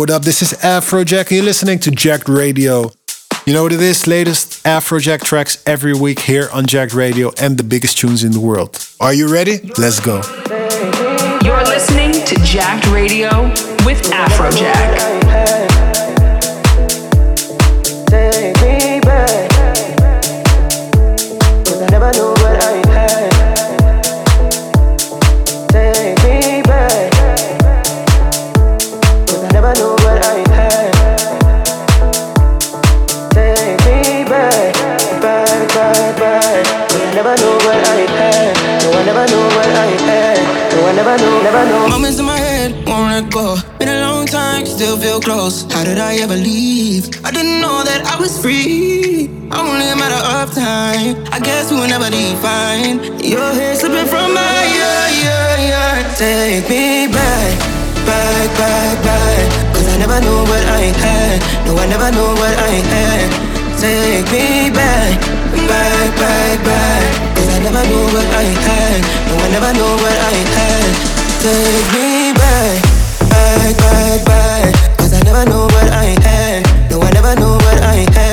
What up. This is Afrojack, you're listening to Jacked Radio. You know what it is? Latest Afrojack tracks every week here on Jacked Radio and the biggest tunes in the world. Are you ready? Let's go. You're listening to Jacked Radio with Afrojack. Close. How did I ever leave? I didn't know that I was free. Only a matter of time. I guess we will never define. Your hair slipping from my ear, yeah, yeah. Take me back, back, back, back. Cause I never knew what I had. No, I never knew what I had. Take me back, back, back, back. Cause I never knew what I had. No, I never knew what I had. Take me back, back, back, back. I never knew what I had. No, I never knew what I had.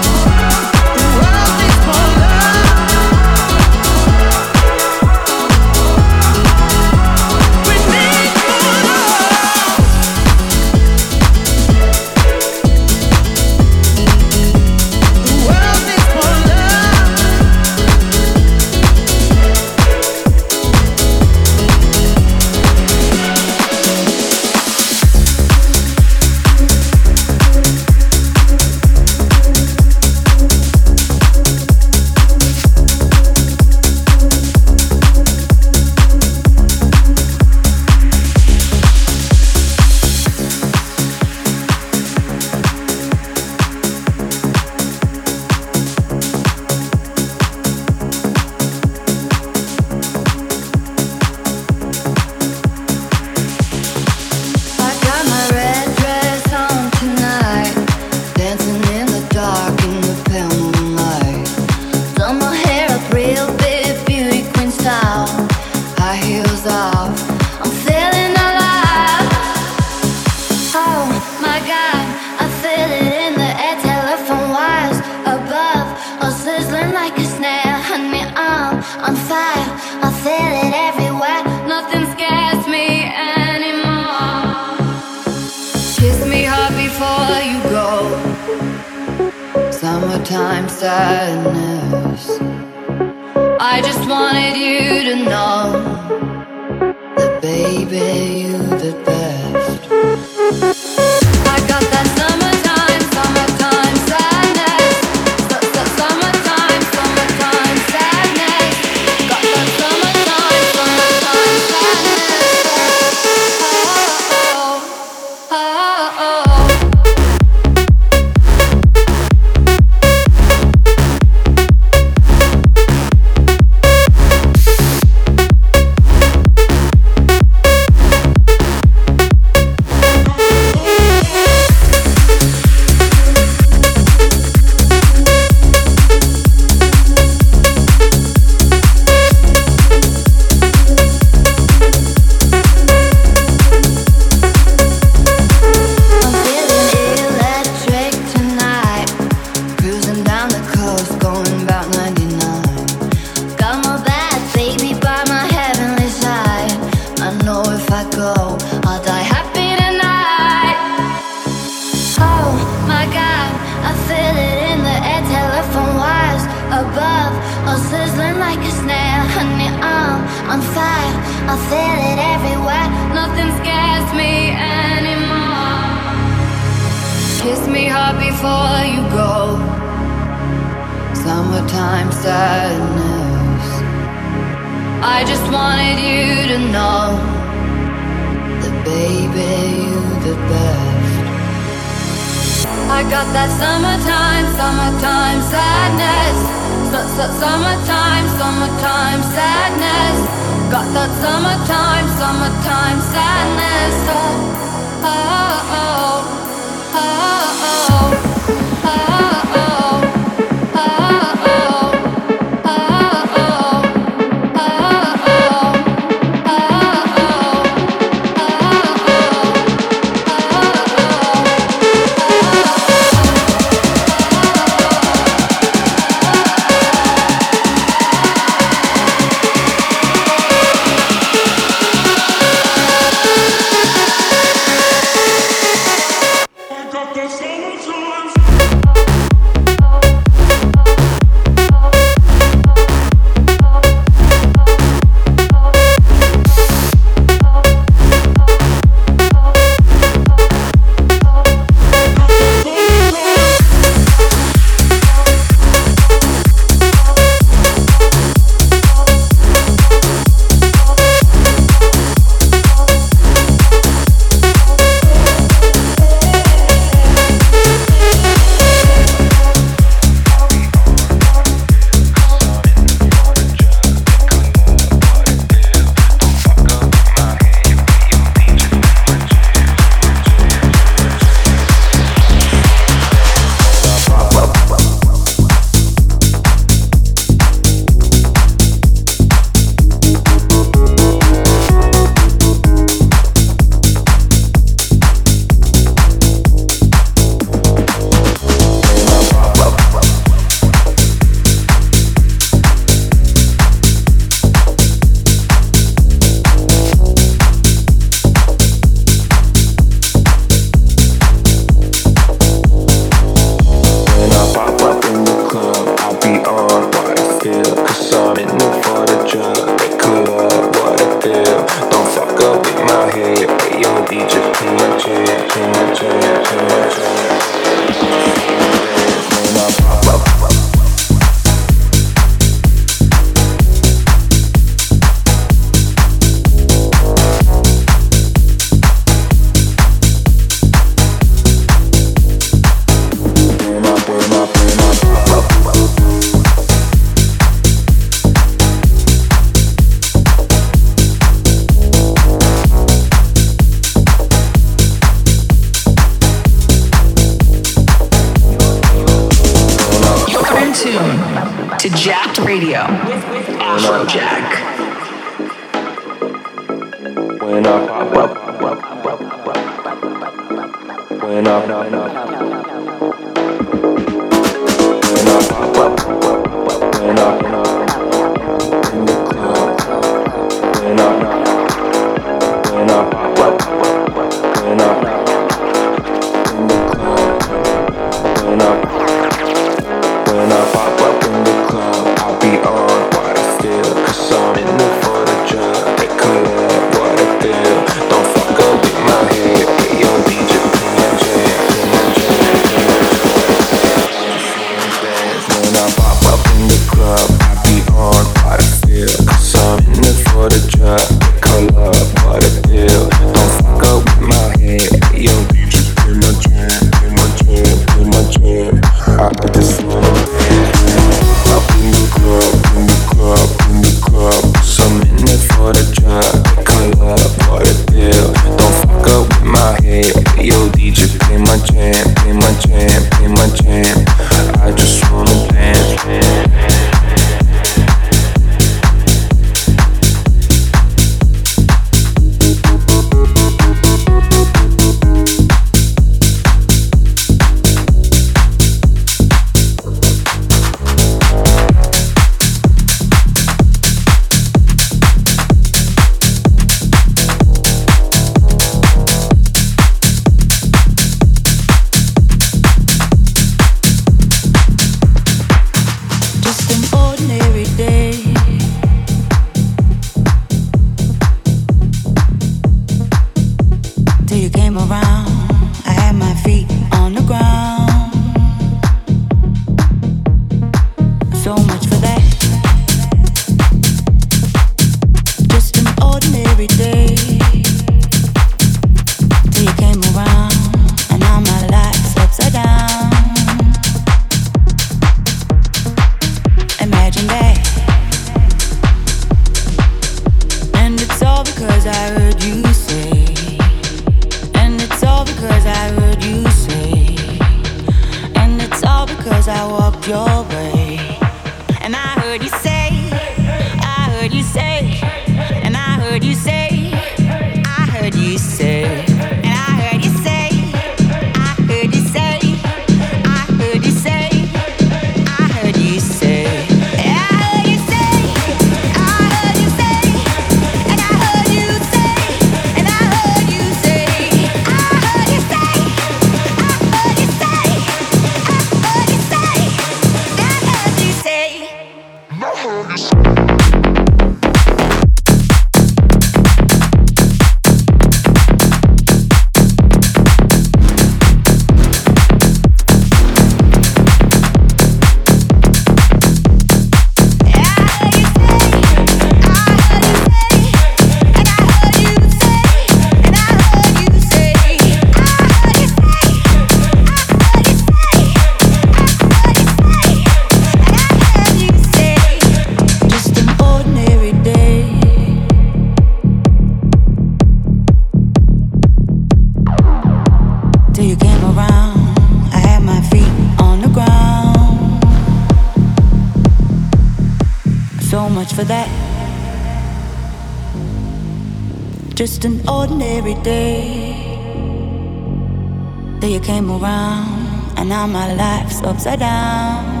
Upside down.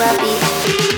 Life,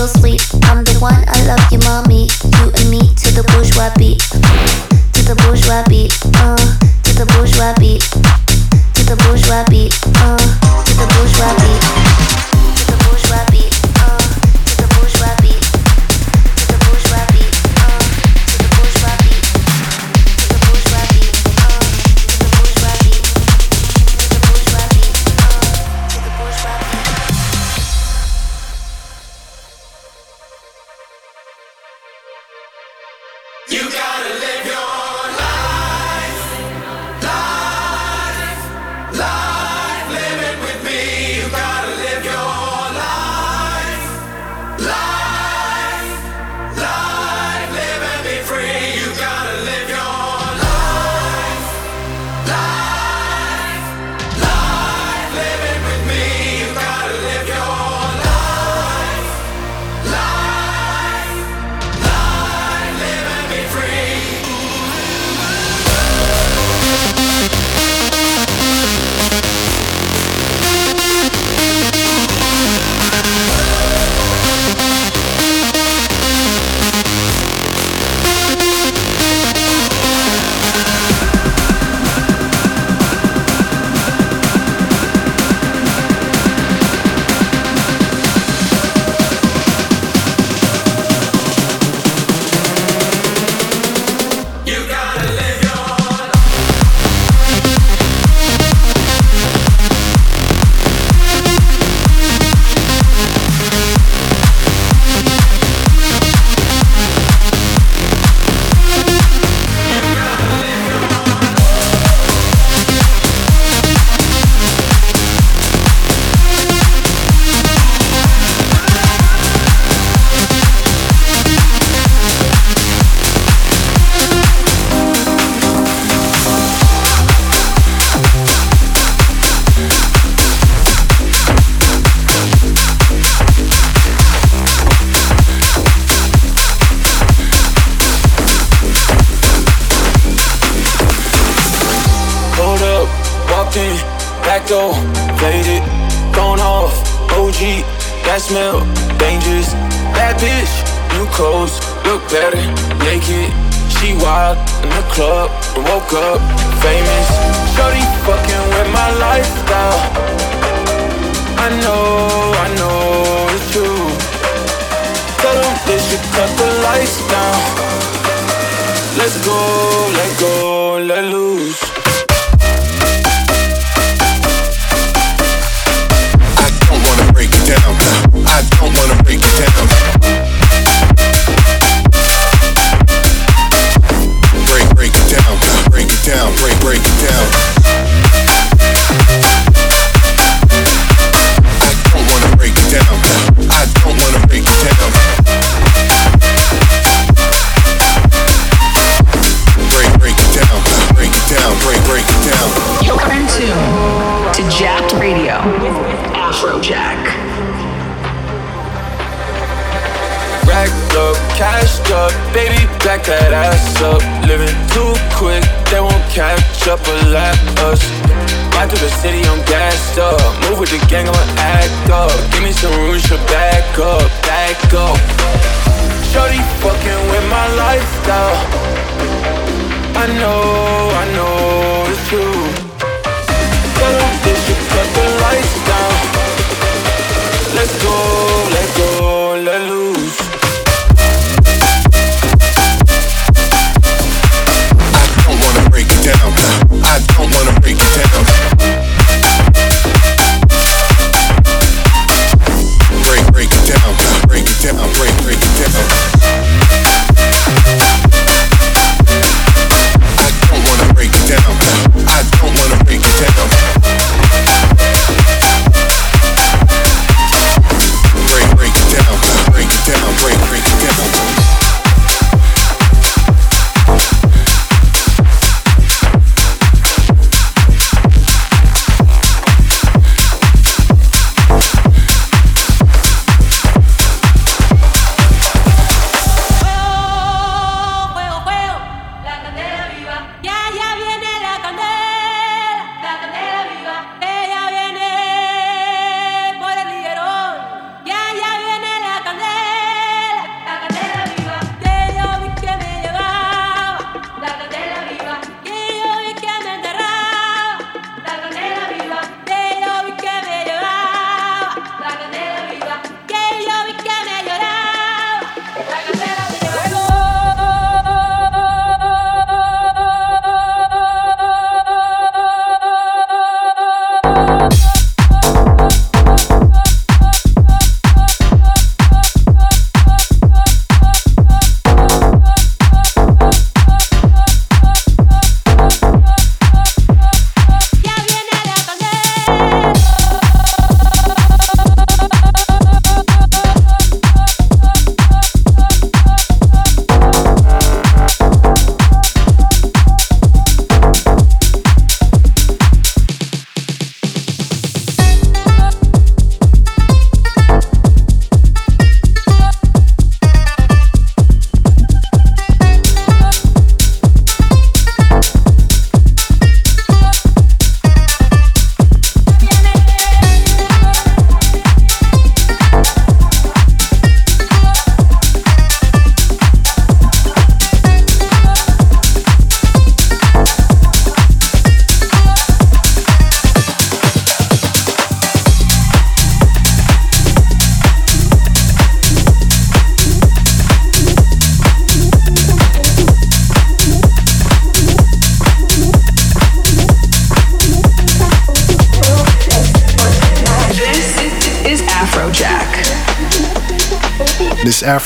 life, life.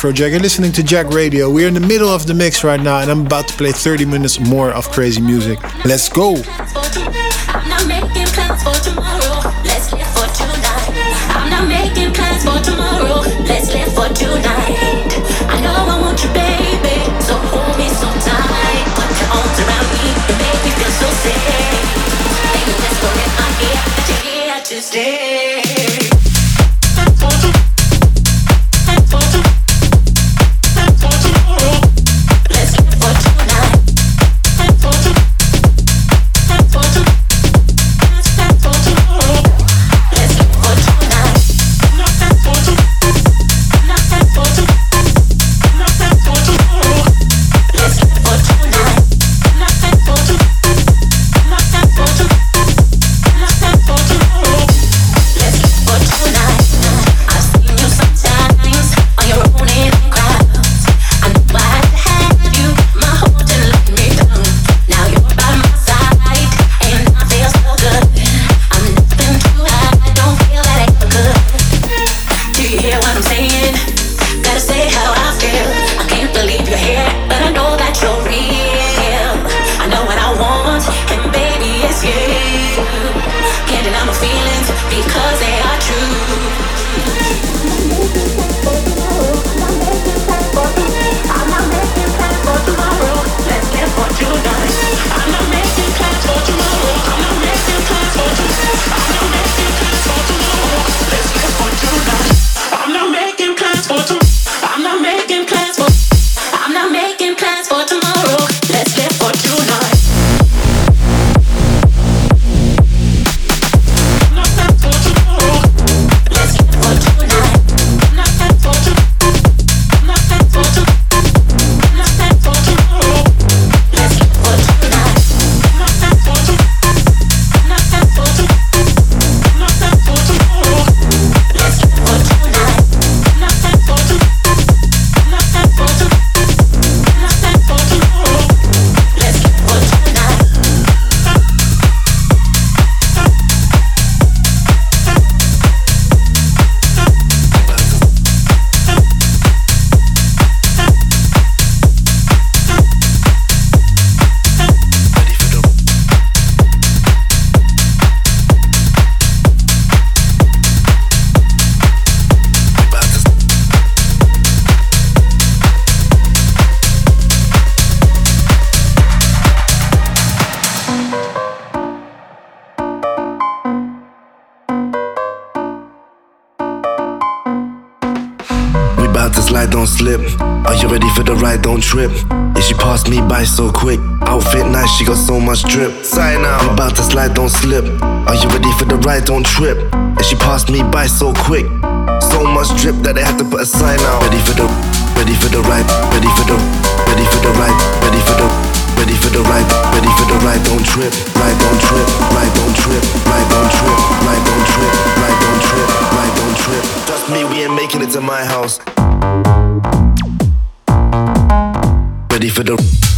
Afrojack. You're listening to Jacked Radio. We're in the middle of the mix right now, and I'm about to play 30 minutes more of crazy music. Let's go! Slip. Are you ready for the ride? Don't trip. Yeah, she passed me by so quick. Outfit nice, she got so much drip. Sign now, I'm about to slide, don't slip. Are you ready for the ride? Don't trip. And she passed me by so quick. So much drip that they had to put a sign out. Ready for the, ready for the ride, ready for the, ready for the ride, ready for the, ready for the ride, ready for the ride. Don't trip, ride, don't trip, ride, don't trip, ride, don't trip, ride, don't trip, ride, don't trip, ride, don't trip. Trust me, we ain't making it to my house. Ready for the,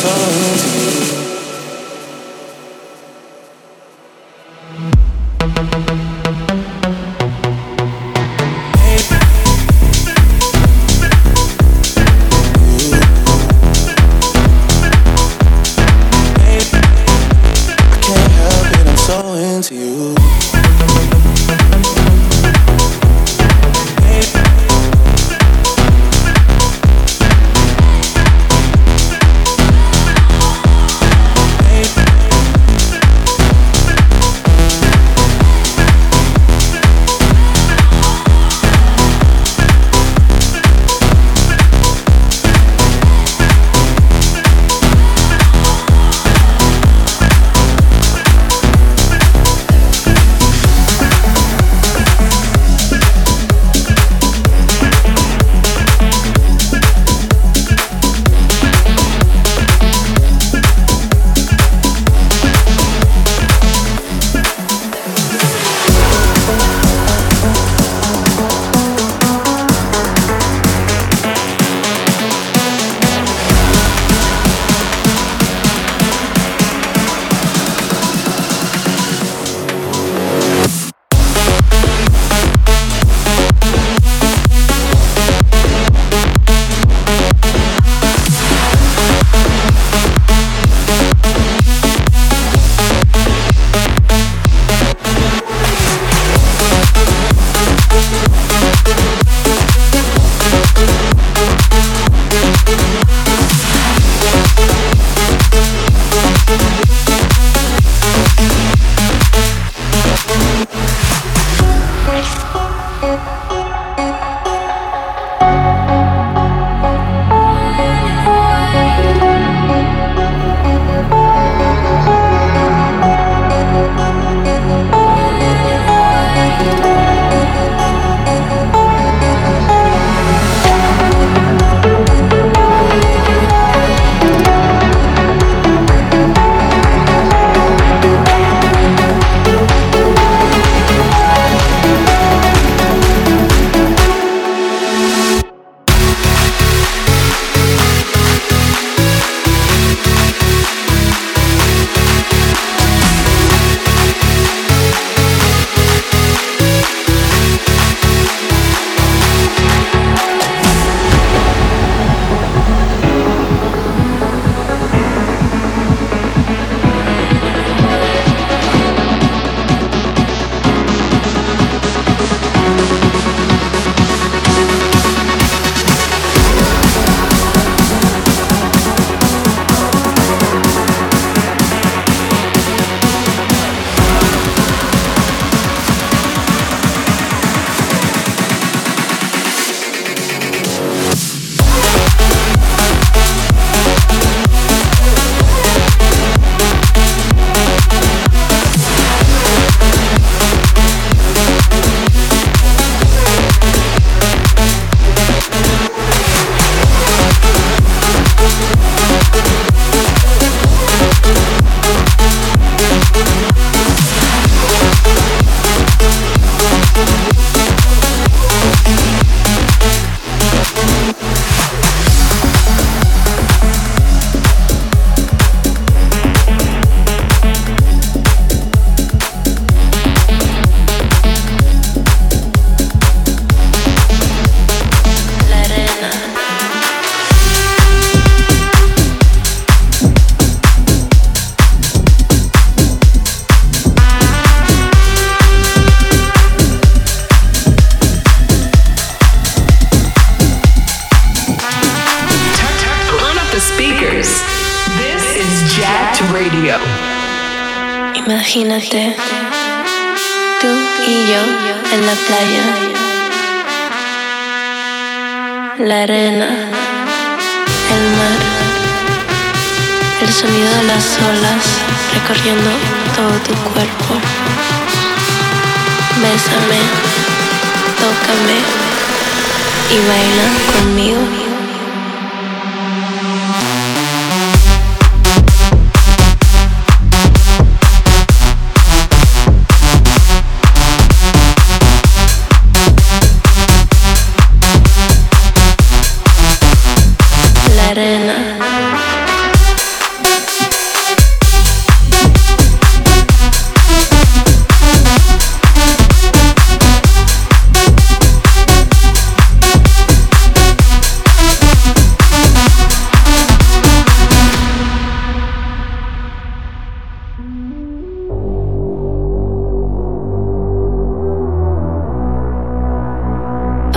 fall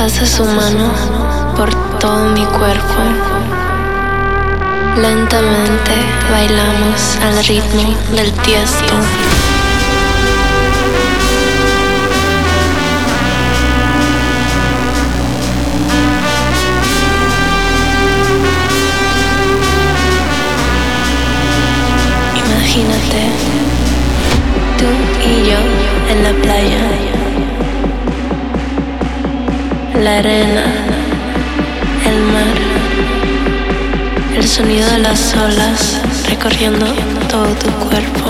su mano por todo mi cuerpo. Lentamente bailamos al ritmo del tiesto. Arena, el mar, el sonido de las olas recorriendo todo tu cuerpo.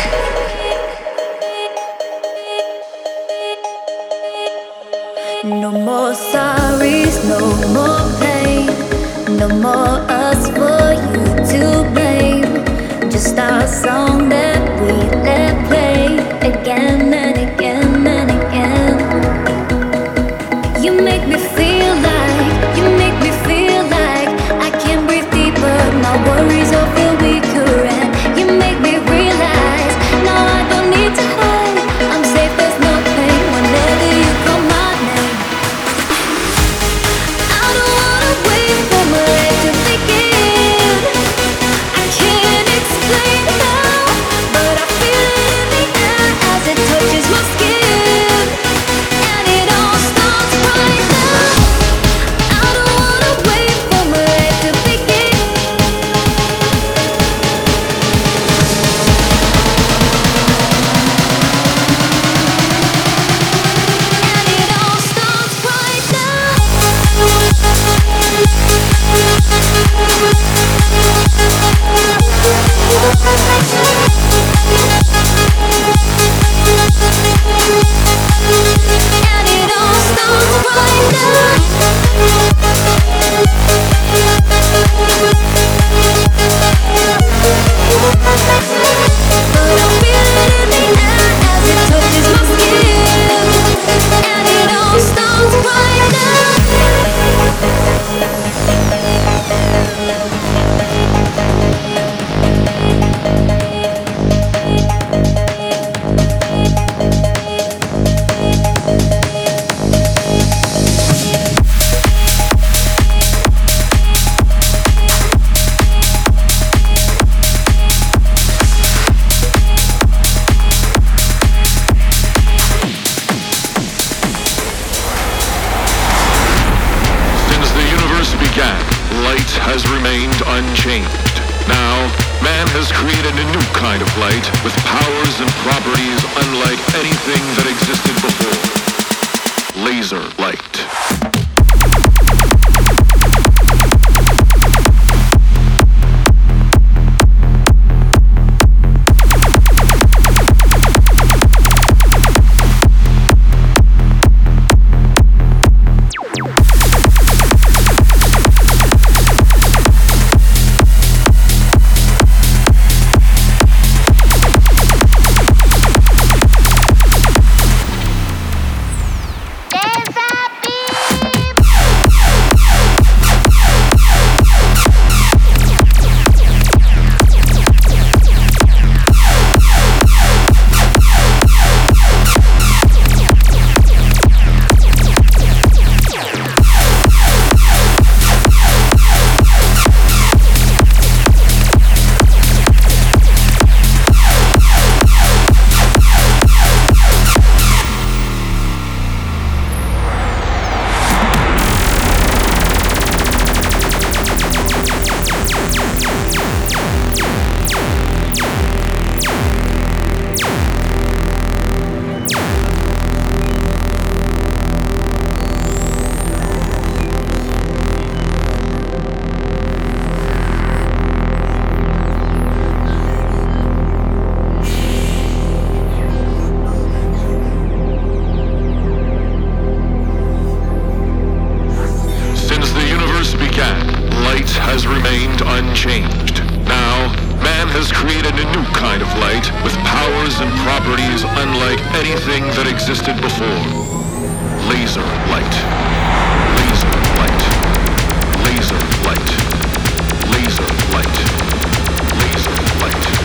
has remained unchanged. Now, man has created a new kind of light with powers and properties unlike anything that existed before. Laser light. has remained unchanged. Now, man has created a new kind of light with powers and properties unlike anything that existed before. Laser light. Laser light. Laser light. Laser light. Laser light. Laser light.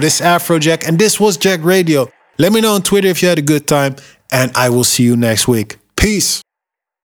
This is Afrojack, and this was Jacked Radio. Let me know on Twitter if you had a good time, and I will see you next week. Peace.